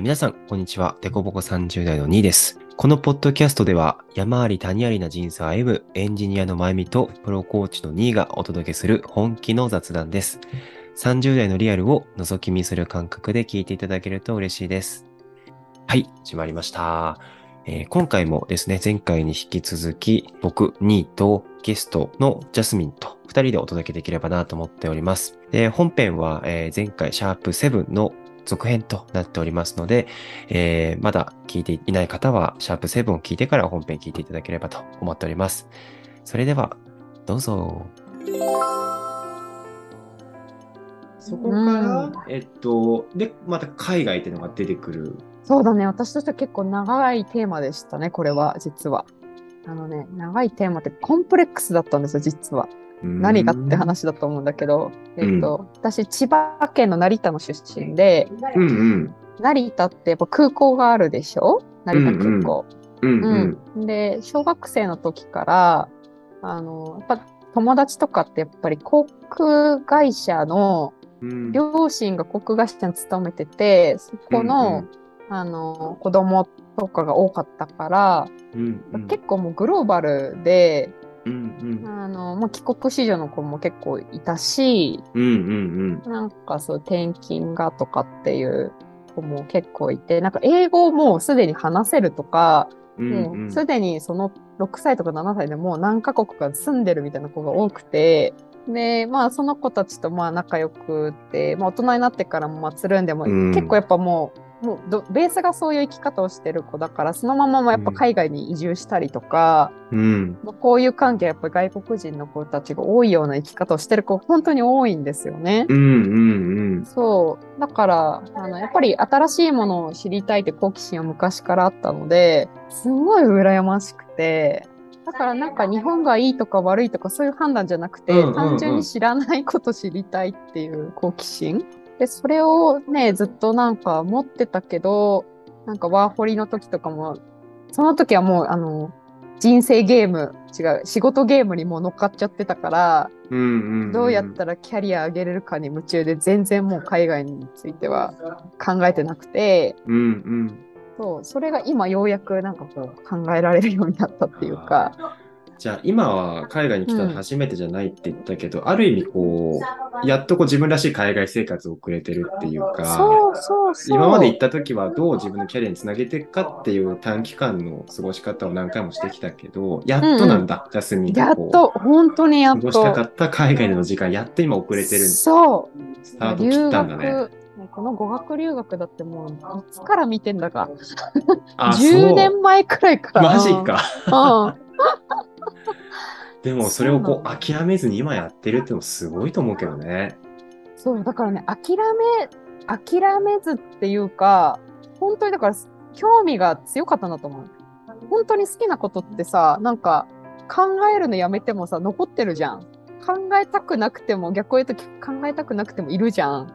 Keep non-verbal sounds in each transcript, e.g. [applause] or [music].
皆さん、こんにちは。デコボコ30代の2です。このポッドキャストでは、山あり谷ありな人生を歩むエンジニアのまゆみとプロコーチの2がお届けする本気の雑談です。30代のリアルを覗き見する感覚で聞いていただけると嬉しいです。はい、始まりました。えー今回もですね、前回に引き続き、僕、2位とゲストのジャスミンと2人でお届けできればなと思っております。で、本編は、えー前回、シャープ7の続編となっておりますので、えーまだ聞いていない方は、シャープ7を聞いてから本編聞いていただければと思っております。それでは、どうぞ。そこから、えっと、で、また海外っていうのが出てくる。そうだね、私としては結構長いテーマでしたね、これは、実は。あのね、長いテーマってコンプレックスだったんですよ、実は。何がって話だと思うんだけど、えっと、私、千葉県の成田の出身で、うんうん。成田ってやっぱ空港があるでしょ？成田空港。うんうん。うんで、小学生の時から、あの、やっぱ友達とかってやっぱり航空会社のうん。両親が航空会社に勤めてて、そこの、あの、子供とかが多かったから、うんうん。結構もうグローバルで、うんうん。あの、まあ、帰国子女の子も結構いたし、うんうんなんかそう転勤がとかっていう子も結構いて、なんか英語をもうすでに話せるとか、うんもうすでにその6歳とか7歳でもう何カ国か住んでるみたいな子が多くて、で、まあその子たちとまあ仲良くって、まあ大人になってからもまあつるんでも、うん。結構やっぱもう、もうどベースがそういう生き方をしてる子だから、そのままもやっぱ海外に移住したりとか、うんまあこういう関係やっぱり外国人の子たちが多いような生き方をしてる子、本当に多いんですよね。うんうんそう。だから、あの、やっぱり新しいものを知りたいって好奇心は昔からあったので、すごい羨ましくて、だからなんか日本がいいとか悪いとかそういう判断じゃなくて、うんうんうん単純に知らないこと知りたいっていう好奇心。で、それをね、ずっとなんか持ってたけど、なんかワーホリの時とかも、その時はもう、あの、人生ゲーム、違う、仕事ゲームにもう乗っかっちゃってたから、うんうんうん。どうやったらキャリア上げれるかに夢中で全然もう海外については考えてなくて、うんうん。そう、それが今ようやくなんかこう考えられるようになったっていうか、じゃあ今は海外に来たの初めてじゃないって言ったけど、ある意味こう、やっとこう自分らしい海外生活を送れてるっていうか、そうそうそう。今まで行った時はどう自分のキャリアにつなげていくかっていう短期間の過ごし方を何回もしてきたけど、やっとなんだ、ジャスミンがこうやっと、本当にやっ過ごしたかと。った海外での時間、やっと今遅れてるんそう。スタート切ったんだね。この語学留学だってもういつから見てんだか。あ、[laughs] 10年前くらいか。ら。マジか。うん。でもそれをこそう諦めずに今やってるってのもすごいと思うけどね。そう、だからね、諦め、諦めずっていうか、本当にだから、興味が強かったんだと思う。本当に好きなことってさ、なんか、考えるのやめてもさ、残ってるじゃん。考えたくなくても、逆を言うと考えたくなくてもいるじゃん。わ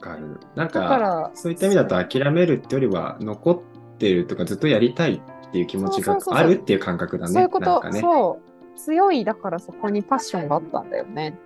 かる。なんだか、そういった意味だと諦めるってよりは残ってるとかずっとやりたいっていう気持ちがあるっていう感覚だね。そういうこと、なんかね。そう。強い、だからそこにパッションがあったんだよね。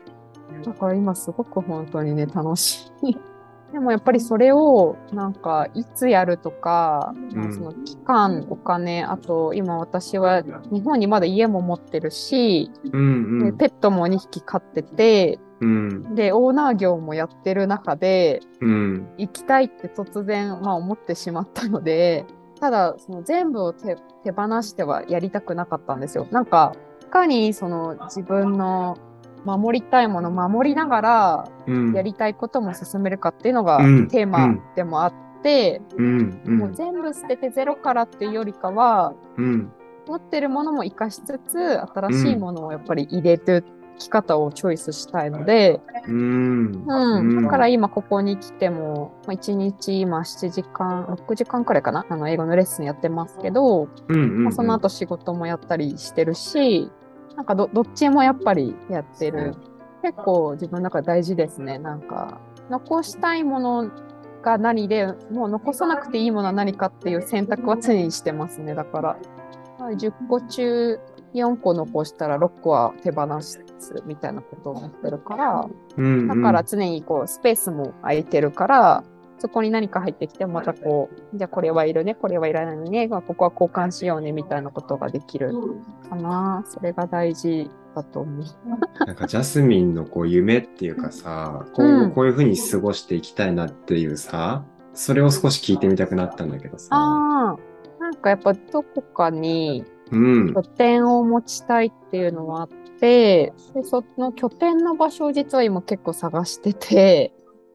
だから今すごく本当にね、楽しい。[laughs] でもやっぱりそれを、なんか、いつやるとか、うんその期間、お金、あと今私は日本にまだ家も持ってるし、うんうん。でペットも2匹飼ってて、うんで、オーナー業もやってる中で、うん行きたいって突然、まあ、思ってしまったので、ただ、その全部を手手放してはやりたくなかったんですよ。なんか、いかにその自分の守りたいものを守りながら、うん。やりたいことも進めるかっていうのがうん。テーマでもあって、もう全部捨ててゼロからっていうよりかは、うん。持ってるものも活かしつつ、新しいものをやっぱり入れて生き方をチョイスしたいので、うんうん、うんだから今ここに来ても、まあ、1日今7時間、6時間くらいかな、あの英語のレッスンやってますけど、うんうんまあ、その後仕事もやったりしてるし、なんかどどっちもやっぱりやってる。結構自分の中で大事ですね。なんか、残したいものが何で、もう残さなくていいものは何かっていう選択は常にしてますね。だから、まあ10個中4個残したら6個は手放すみたいなことを思ってるから、うんうんだから常にこうスペースも空いてるから、そこに何か入ってきてもまたこう、じゃあこれはいるね、これはいらないのね、まあここは交換しようねみたいなことができるかな。それが大事だと思う。[laughs] なんかジャスミンのこう夢っていうかさ、こううんこういうふうに過ごしていきたいなっていうさ、それを少し聞いてみたくなったんだけどさ。ああ、なんかやっぱどこかにうん。拠点を持ちたいっていうのはあって、でその拠点の場所を実は今結構探してて、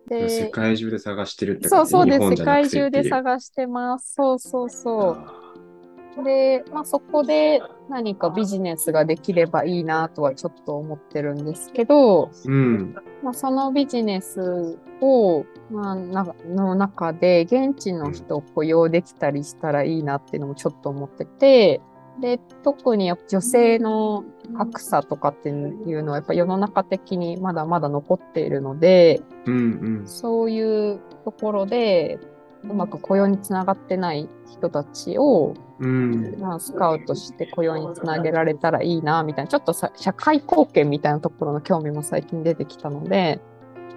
で世界中で探してるってそうそうです。世界中で探してます。そうそうそう。で、まあそこで何かビジネスができればいいなとはちょっと思ってるんですけど、うん。まあそのビジネスを、まあ、なの中で現地の人を雇用できたりしたらいいなっていうのもちょっと思ってて、で、特にやっぱ女性の格差とかっていうのはやっぱ世の中的にまだまだ残っているので、うんうん。そういうところで、うまく雇用につながってない人たちを、うん。まあ、スカウトして雇用につなげられたらいいな、みたいな、ちょっとさ社会貢献みたいなところの興味も最近出てきたので、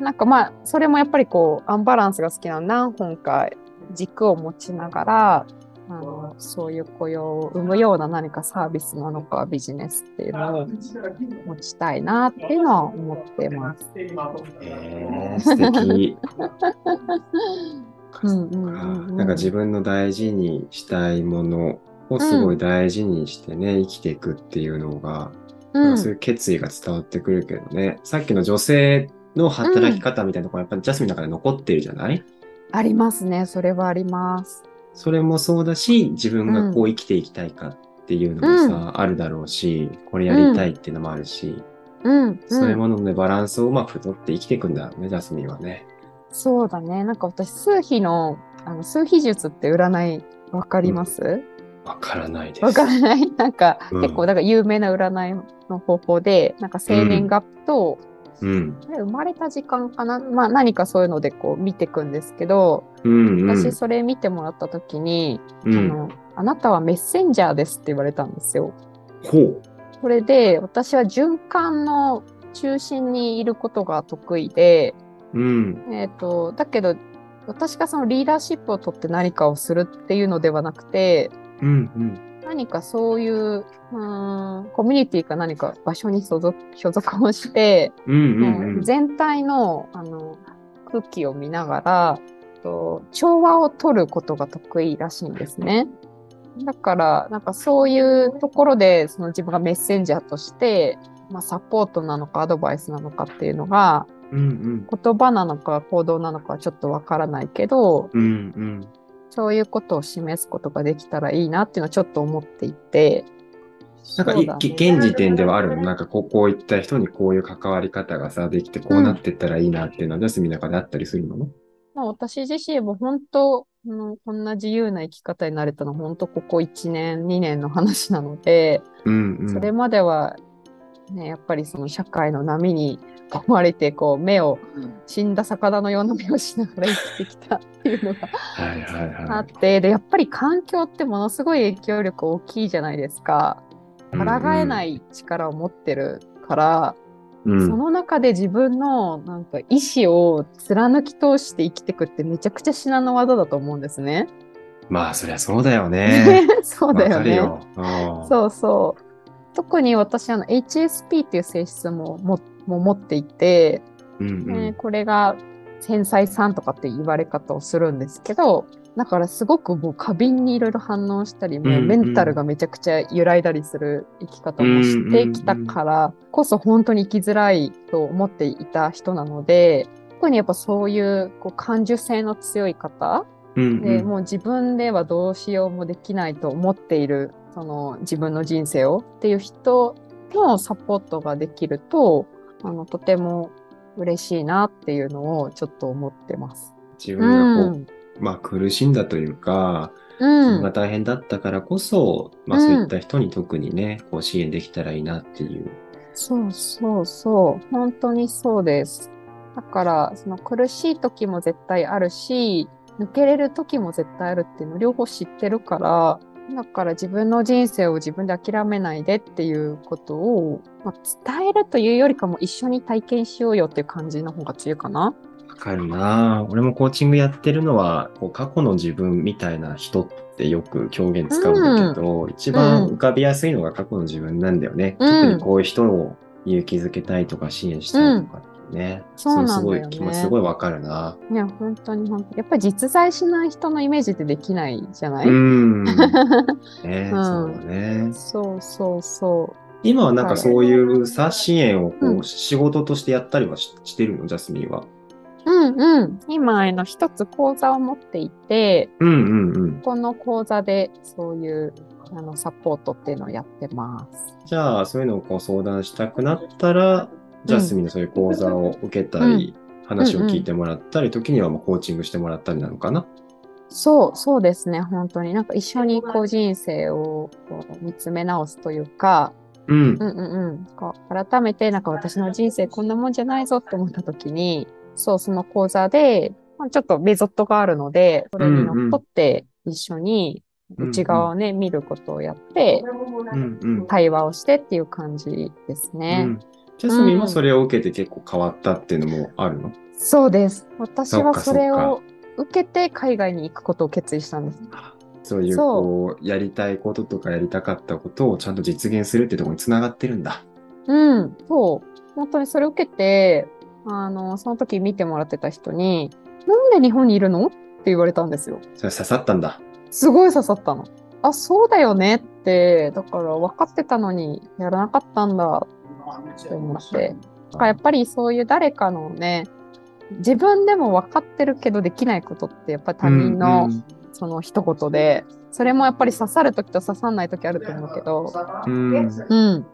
なんかまあ、それもやっぱりこう、アンバランスが好きなの何本か軸を持ちながら、あのそういう雇用を生むような何かサービスなのかビジネスっていうのを持ちたいなっていうのは思ってます。えー、素敵。[laughs] うんうんうんうんなんか自分の大事にしたいものをすごい大事にしてね、生きていくっていうのが、うんそういう決意が伝わってくるけどね、さっきの女性の働き方みたいなところやっぱりジャスミンの中で残ってるじゃない、ありますね。それはあります。それもそうだし、自分がこう生きていきたいかっていうのもさ、あるだろうし、これやりたいっていうのもあるし、うん、うん。そういうもののね、バランスをうまく取って生きていくんだね、ジャスミンはね。そうだね。なんか私、数秘の、あの、数秘術って占い、わかります？わからないです。わ、からないなんか、うん結構、だから有名な占いの方法で、なんか生年月日と、うん。生まれた時間かな？まあ何かそういうのでこう見ていくんですけど、うん、うん。私それ見てもらった時に、うん、あの、あなたはメッセンジャーですって言われたんですよ。ほう。それで、私は循環の中心にいることが得意で、うん。えっ、と、だけど、私がそのリーダーシップを取って何かをするっていうのではなくて、うん、うん。何かそういう、うーん、コミュニティか何か場所に所属 [laughs] 所属をして、うん、うん、もう。うん全体のあの空気を見ながら、と調和を取ることが得意らしいんですね。だから、なんかそういうところで、その自分がメッセンジャーとして、まあ、サポートなのかアドバイスなのかっていうのが、うん、言葉なのか行動なのかはちょっとわからないけど、うん。うん、うん。そういうことを示すことができたらいいなっていうのはちょっと思っていて。なんかねき現時点ではあるの？なんかこう、こういった人にこういう関わり方がさ、できてこうなってったらいいなっていうのは、ジャスミンの中であったりするの？まあ、私自身も本当、あのこんな自由な生き方になれたのは本当ここ1年、2年の話なので、うん、うん。それまでは、ね、やっぱりその社会の波に込まれて、こう、目を、死んだ魚のような目をしながら生きてきたっていうのがあはい。って、で、やっぱり環境ってものすごい影響力大きいじゃないですか。抗えない力を持ってるから、うん、その中で自分のなんか意志を貫き通して生きていくってめちゃくちゃ至難の技だと思うんですね。まあ、そりゃそうだよね。[laughs] そうだよね。よ。うんそうそう。特に私、あの、HSP っていう性質ももも持っていて、うん、うん。ねこれが繊細さんとかって言われ方をするんですけど、だからすごくもう過敏にいろいろ反応したり、もうメンタルがめちゃくちゃ揺らいだりする生き方もしてきたからこそ本当に生きづらいと思っていた人なので、特にやっぱそういうこう感受性の強い方うん、で、うん。もう自分ではどうしようもできないと思っている、その自分の人生をっていう人のサポートができると、あの、とても嬉しいなっていうのをちょっと思ってます。自う分がこう、ん。まあ苦しんだというか、う自分がん。大変だったからこそ、まあそういった人に特にね、こう支援できたらいいなっていう。そうそうそう。本当にそうです。だから、その苦しい時も絶対あるし、抜けれる時も絶対あるっていうのを両方知ってるから、だから自分の人生を自分で諦めないでっていうことを、まあ、伝えるというよりかも一緒に体験しようよっていう感じの方が強いかな。わかるな。俺もコーチングやってるのは、こう過去の自分みたいな人ってよく表現使うんだけど、一番浮かびやすいのが過去の自分なんだよね。うん。特にこういう人を勇気づけたいとか支援したいとかってね。そうなんだよねすごい気持ちすごいわかるな。いや、本当に本当に。やっぱり実在しない人のイメージってできないじゃない、うん。[laughs] ね、うんそうだね。そうそうそ今はなんかそういうさ、支援をこうんう仕事としてやったりはししてるの？ジャスミンは。う。うんうん。今、あの、一つ講座を持っていて、うんうんうん。この講座でそういうあのサポートっていうのをやってます。じゃあ、そういうのをこう相談したくなったら、ジャスミンのそういう講座を受けたり、話を聞いてもらったり、時にはもうコーチングしてもらったりなのかな？そう、そうですね、本当に。なんか一緒にこう人生をこう見つめ直すというか、うんうん。うんうん。こう改めてなんか私の人生こんなもんじゃないぞって思った時に、そう、その講座で、まあちょっとメソッドがあるので、それにのっとって一緒にうんうん内側をね、見ることをやって、うんうん。対話をしてっていう感じですうね。んジャスミンはそれを受けて結構変わったっていうのもあるの、そうです。私はそれを受けて海外に行くことを決意したんです。そういうこう、やりたいこととかやりたかったことをちゃんと実現するっていうところにつながってるんだ。うん、そう。本当にそれを受けて、あの、その時見てもらってた人に、なんで日本にいるの？って言われたんですよ。それ刺さったんだ。すごい刺さったの。あ、そうだよねって、だから分かってたのにやらなかったんだって思って。だからやっぱりそういう誰かのね、自分でも分かってるけどできないことってやっぱり他人のその一言で、それもやっぱり刺さる時と刺さんない時あると思うけど、うん。うん。うん。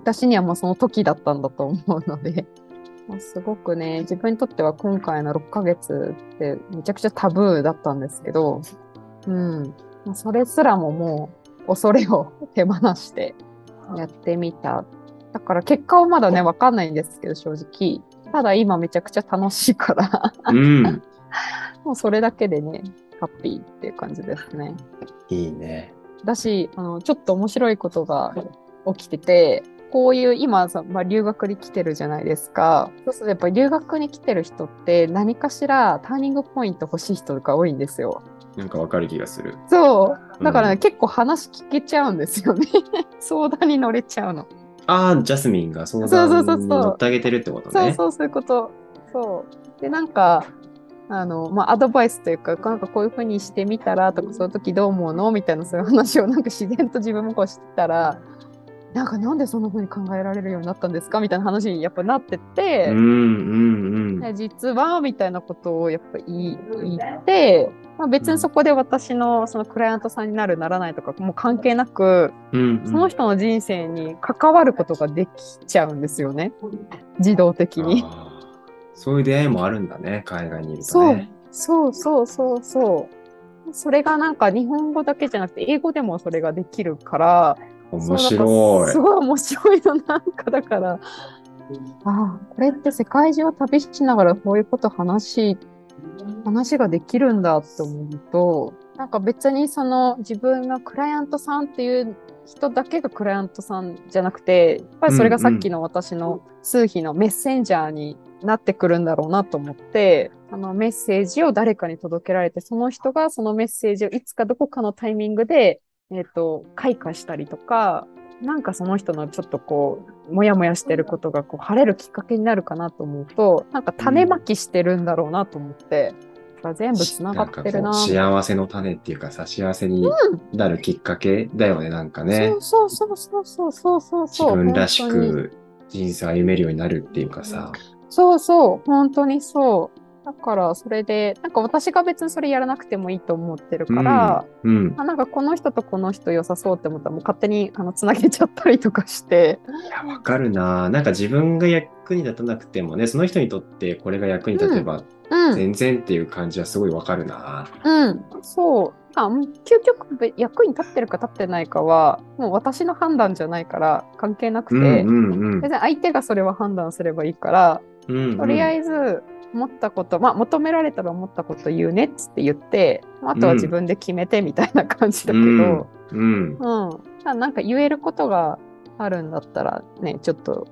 私にはもうその時だったんだと思うので、まあすごくね、自分にとっては今回の6ヶ月ってめちゃくちゃタブーだったんですけど、うん。まあそれすらももう恐れを手放してやってみた。だから結果はまだね、わかんないんですけど、正直。ただ今めちゃくちゃ楽しいから、うん。[laughs] もうそれだけでね、ハッピーっていう感じですね。いいね。だし、あの、ちょっと面白いことが起きてて、こういう今さ、まあ、留学に来てるじゃないですか。そうするとやっぱり留学に来てる人って何かしらターニングポイント欲しい人が多いんですよ。なんかわかる気がする。そう。だからね、うん結構話聞けちゃうんですよね。[laughs] 相談に乗れちゃうの。ああ、ジャスミンが相そうそう談そうそうに乗ってあげてるってことね。そうそう、そういうこと。そう。で、なんか、あの、まあ、アドバイスというか、なんかこういうふうにしてみたらとか、その時どう思うの？みたいなそういう話をなんか自然と自分もこうしてたら、なんかなんでそんなふうに考えられるようになったんですかみたいな話にやっぱなってって、うんうんうん。で実はみたいなことをやっぱ言い言って、まあ、別にそこで私のそのクライアントさんになるならないとかもう関係なく、うんうんその人の人生に関わることができちゃうんですよね。自動的に。そういう出会いもあるんだね、海外にいるとそうね。そうそうそうそう。それがなんか日本語だけじゃなくて英語でもそれができるから、面白い。すごい面白いのなんかだから、ああ、これって世界中を旅しながらこういうこと話、話ができるんだって思うと、なんか別にその自分がクライアントさんっていう人だけがクライアントさんじゃなくて、やっぱりそれがさっきの私の数秘のメッセンジャーになってくるんだろうなと思って、あのメッセージを誰かに届けられて、その人がそのメッセージをいつかどこかのタイミングで、えっ、と、開花したりとか、なんかその人のちょっとこう、もやもやしてることがこう晴れるきっかけになるかなと思うと、なんか種まきしてるんだろうなと思って、だから全部つながってるなな幸せの種っていうかさ、幸せになるきっかけだよね、なんかね。そうそうそうそうそうそう自そう。分らしく人生を歩めるようになるっていうかさ。そうそう、本当にそう。だから、それで、なんか私が別にそれやらなくてもいいと思ってるから、うん。あなんかこの人とこの人良さそうって思ったら、もう勝手にあのつなげちゃったりとかして。いや、わかるな。なんか自分が役に立たなくてもね、その人にとってこれが役に立てばうん、全然っていう感じはすごいわかるな。うん、そう。あもう究極べ役に立ってるか立ってないかは、もう私の判断じゃないから関係なくて、うんうんうん別に相手がそれは判断すればいいから、うんうん。とりあえず思ったこと、まあ求められたら思ったこと言うねっつって言って、あとは自分で決めてみたいな感じだけど、うん。うん。ただなんか言えることがあるんだったらね、ちょっと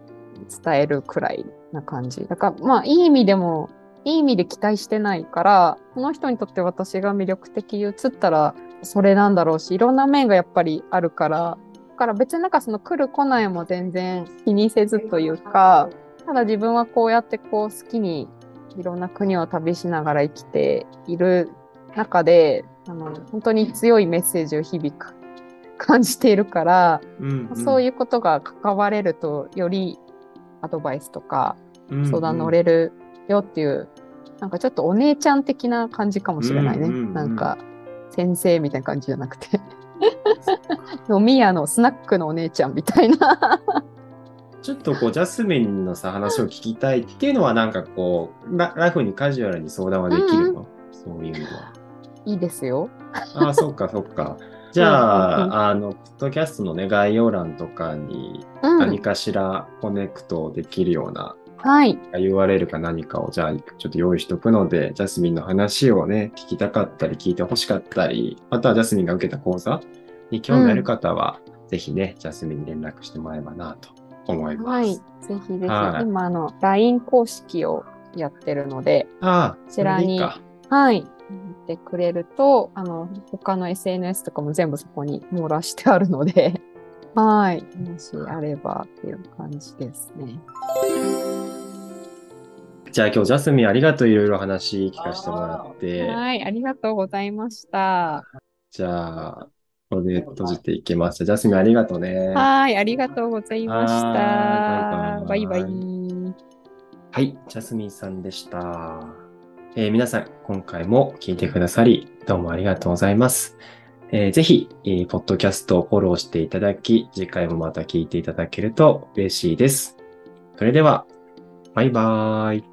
伝えるくらいな感じ。だからまあいい意味でもいい意味で期待してないから、この人にとって私が魅力的に映ったら、それなんだろうし、いろんな面がやっぱりあるから、だから別になんかその来る来ないも全然気にせずというか、ただ自分はこうやってこう好きにいろんな国を旅しながら生きている中で、あの本当に強いメッセージを日々か感じているから、うんそういうことが関われるとよりアドバイスとかうん相談乗れるよっていう、なんかちょっとお姉ちゃん的な感じかもしれないね。うんうんうんなんか先生みたいな感じじゃなくて。[laughs] 飲み屋のスナックのお姉ちゃんみたいな。ちょっとこう、ジャスミンのさ、話を聞きたいっていうのは、なんかこう、ララフにカジュアルに相談はできるの、そういうのは。いいですよ。ああ、そっかそっか。[laughs] じゃあ、あの、ポッドキャストのね、概要欄とかにうん。何かしらコネクトできるようなはい。URL か何かをじゃあちょっと用意しとくので、ジャスミンの話をね、聞きたかったり聞いてほしかったり、またはジャスミンが受けた講座に興味ある方は、ぜひね、ジャスミンに連絡してもらえばなと思います。はい。ぜひぜひ、はい今、あの、LINE 公式をやってるので、ああ、こちらにいいかはい。見てくれると、あの、他の SNS とかも全部そこに網羅してあるので、[laughs] はい。もしあればっていう感じですね。じゃあ今日ジャスミンありがとういろいろ話聞かせてもらって、はい。ありがとうございました。じゃあ、これで閉じていきます。ジャスミンありがとうね。はい。ありがとうございました。はバイバいバイバイイ。はい、ジャスミンさんでした。えー皆さん、今回も聞いてくださり、どうもありがとうございます。えーぜひ、えーポッドキャストをフォローしていただき、次回もまた聞いていただけると嬉しいです。それでは、バイバーイ。